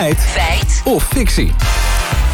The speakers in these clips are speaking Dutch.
Feit. Feit. Of fictie.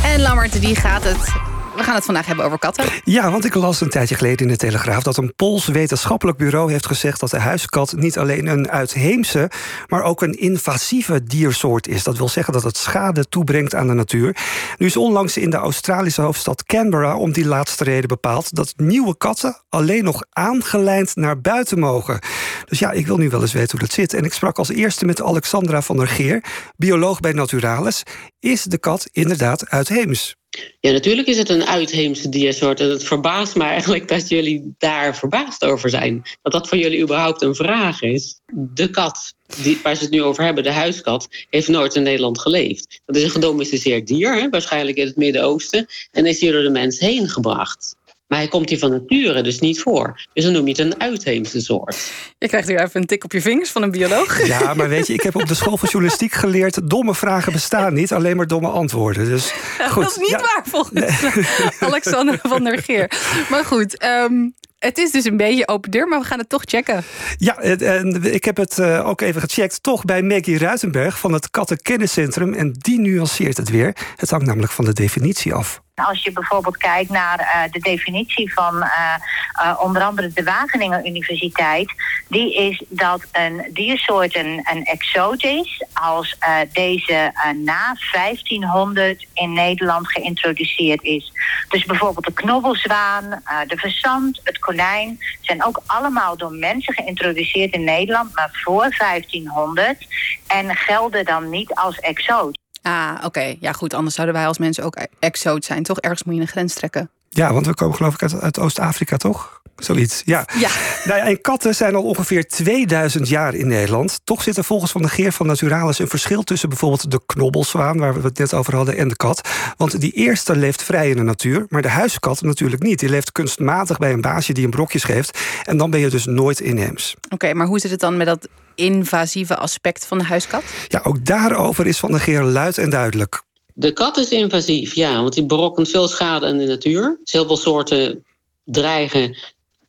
En Lammert, die gaat het. We gaan het vandaag hebben over katten. Ja, want ik las een tijdje geleden in de Telegraaf dat een Pools wetenschappelijk bureau heeft gezegd dat de huiskat niet alleen een uitheemse, maar ook een invasieve diersoort is. Dat wil zeggen dat het schade toebrengt aan de natuur. Nu is onlangs in de Australische hoofdstad Canberra om die laatste reden bepaald dat nieuwe katten alleen nog aangelijnd naar buiten mogen. Dus ja, ik wil nu wel eens weten hoe dat zit. En ik sprak als eerste met Alexandra van der Geer, bioloog bij Naturalis. Is de kat inderdaad uitheems? Ja, natuurlijk is het een uitheemse diersoort. En het verbaast me eigenlijk dat jullie daar verbaasd over zijn. Dat dat voor jullie überhaupt een vraag is. De kat die, waar ze het nu over hebben, de huiskat, heeft nooit in Nederland geleefd. Dat is een gedomesticeerd dier, hè, waarschijnlijk in het Midden-Oosten. En is hier door de mens heen gebracht. Maar hij komt hier van nature dus niet voor. Dus dan noem je het een uitheemse soort. Je krijgt hier even een tik op je vingers van een bioloog. Ja, maar weet je, ik heb op de school van journalistiek geleerd... domme vragen bestaan niet, alleen maar domme antwoorden. Dus, goed. dat is niet Ja. waar volgens Alexander van der Geer. Maar goed, ehm, het is dus een beetje open deur, maar we gaan het toch checken. Ja, en ik heb het eh, ook even gecheckt. Toch bij Maggie Ruitenberg van het Kattenkenniscentrum. En die nuanceert het weer. Het hangt namelijk van de definitie af. Als je bijvoorbeeld kijkt naar eh, de definitie van eh, eh, onder andere de Wageningen Universiteit, die is dat een diersoort een, exoot is als deze na 1500 in Nederland geïntroduceerd is. Dus bijvoorbeeld de knobbelzwaan, de verzand, het konijn zijn ook allemaal door mensen geïntroduceerd in Nederland, maar voor 1500 en gelden dan niet als exoot. Ah, oké. Ja, goed. Anders zouden wij als mensen ook exoot zijn, toch? Ergens moet je een grens trekken. Ja, want we komen geloof ik uit, uit Oost-Afrika, toch? Zoiets, ja. Ja. Nou ja, en katten zijn al ongeveer 2000 jaar in Nederland. Toch zit er volgens Van de Geer van Naturalis een verschil tussen bijvoorbeeld de knobbelzwaan, waar we het net over hadden, en de kat. Want die eerste leeft vrij in de natuur, maar de huiskat natuurlijk niet. Die leeft kunstmatig bij een baasje die hem brokjes geeft. En dan ben je dus nooit inheems. Oké, maar hoe zit het dan met dat invasieve aspect van de huiskat? Ja, ook daarover is Van der Geer luid en duidelijk. De kat is invasief, ja, want die berokkent veel schade aan de natuur. Dus heel veel soorten dreigen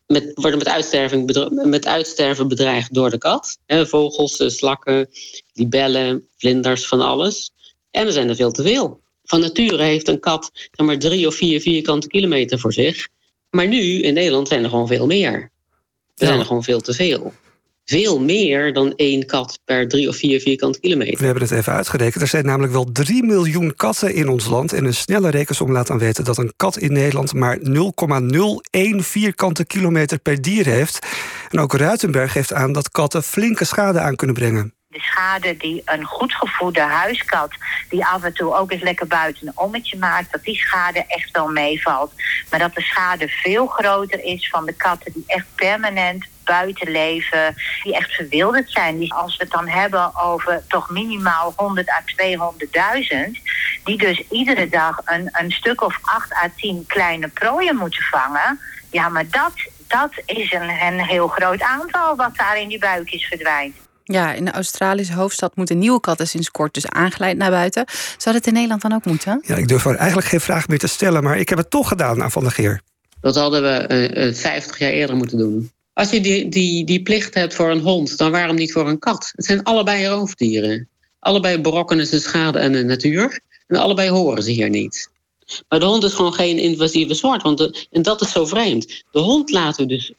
met, worden met, uitsterving met uitsterven bedreigd door de kat. Vogels, eh, slakken, libellen, vlinders, van alles. En er zijn er veel te veel. Van nature heeft een kat zeg maar drie of vier vierkante kilometer voor zich. Maar nu in Nederland zijn er gewoon veel meer. Er Ja. zijn er gewoon veel te veel. Veel meer dan één kat per drie of vier vierkante kilometer. We hebben het even uitgerekend. Er zijn namelijk wel 3 miljoen katten in ons land. En een snelle rekensom laat dan weten dat een kat in Nederland maar 0,01 vierkante kilometer per dier heeft. En ook Ruitenberg geeft aan dat katten flinke schade aan kunnen brengen. de schade die een goed gevoede huiskat, die af en toe ook eens lekker buiten een ommetje maakt, dat die schade echt wel meevalt. Maar dat de schade veel groter is van de katten die echt permanent buiten leven, die echt verwilderd zijn. Die, als we het dan hebben over toch minimaal 100 à 200.000, die dus iedere dag een, een stuk of 8 à 10 kleine prooien moeten vangen. Ja, maar dat, dat is een, een heel groot aantal wat daar in die buikjes verdwijnt. Ja, in de Australische hoofdstad moeten nieuwe katten sinds kort dus aangeleid naar buiten. Zou dat in Nederland dan ook moeten? Ja, ik durf er eigenlijk geen vraag meer te stellen, maar ik heb het toch gedaan aan Van der Geer. Dat hadden we eh, eh, 50 jaar eerder moeten doen. Als je die, die, die plicht hebt voor een hond, dan waarom niet voor een kat? Het zijn allebei roofdieren. Allebei berokkenen ze schade aan de natuur. En allebei horen ze hier niet. Maar de hond is gewoon geen invasieve soort. Want de- en dat is zo vreemd. De hond laten we dus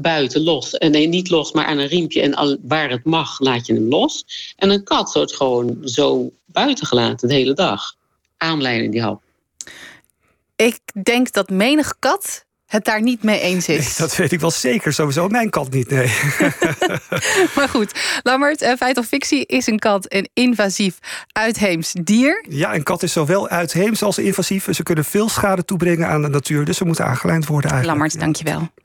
buiten los. En nee, niet los, maar aan een riempje. En al, waar het mag, laat je hem los. En een kat wordt gewoon zo buiten gelaten de hele dag. Aanleiding die hap. Ik denk dat menig kat het daar niet mee eens is. Nee, dat weet ik wel zeker. Sowieso mijn kat niet, nee. Maar goed, Lammert, eh, feit of fictie is een kat een invasief uitheems dier. Ja, een kat is zowel uitheems als invasief. Ze kunnen veel schade toebrengen aan de natuur. Dus ze moeten aangelijnd worden eigenlijk. Lammert, dankjewel.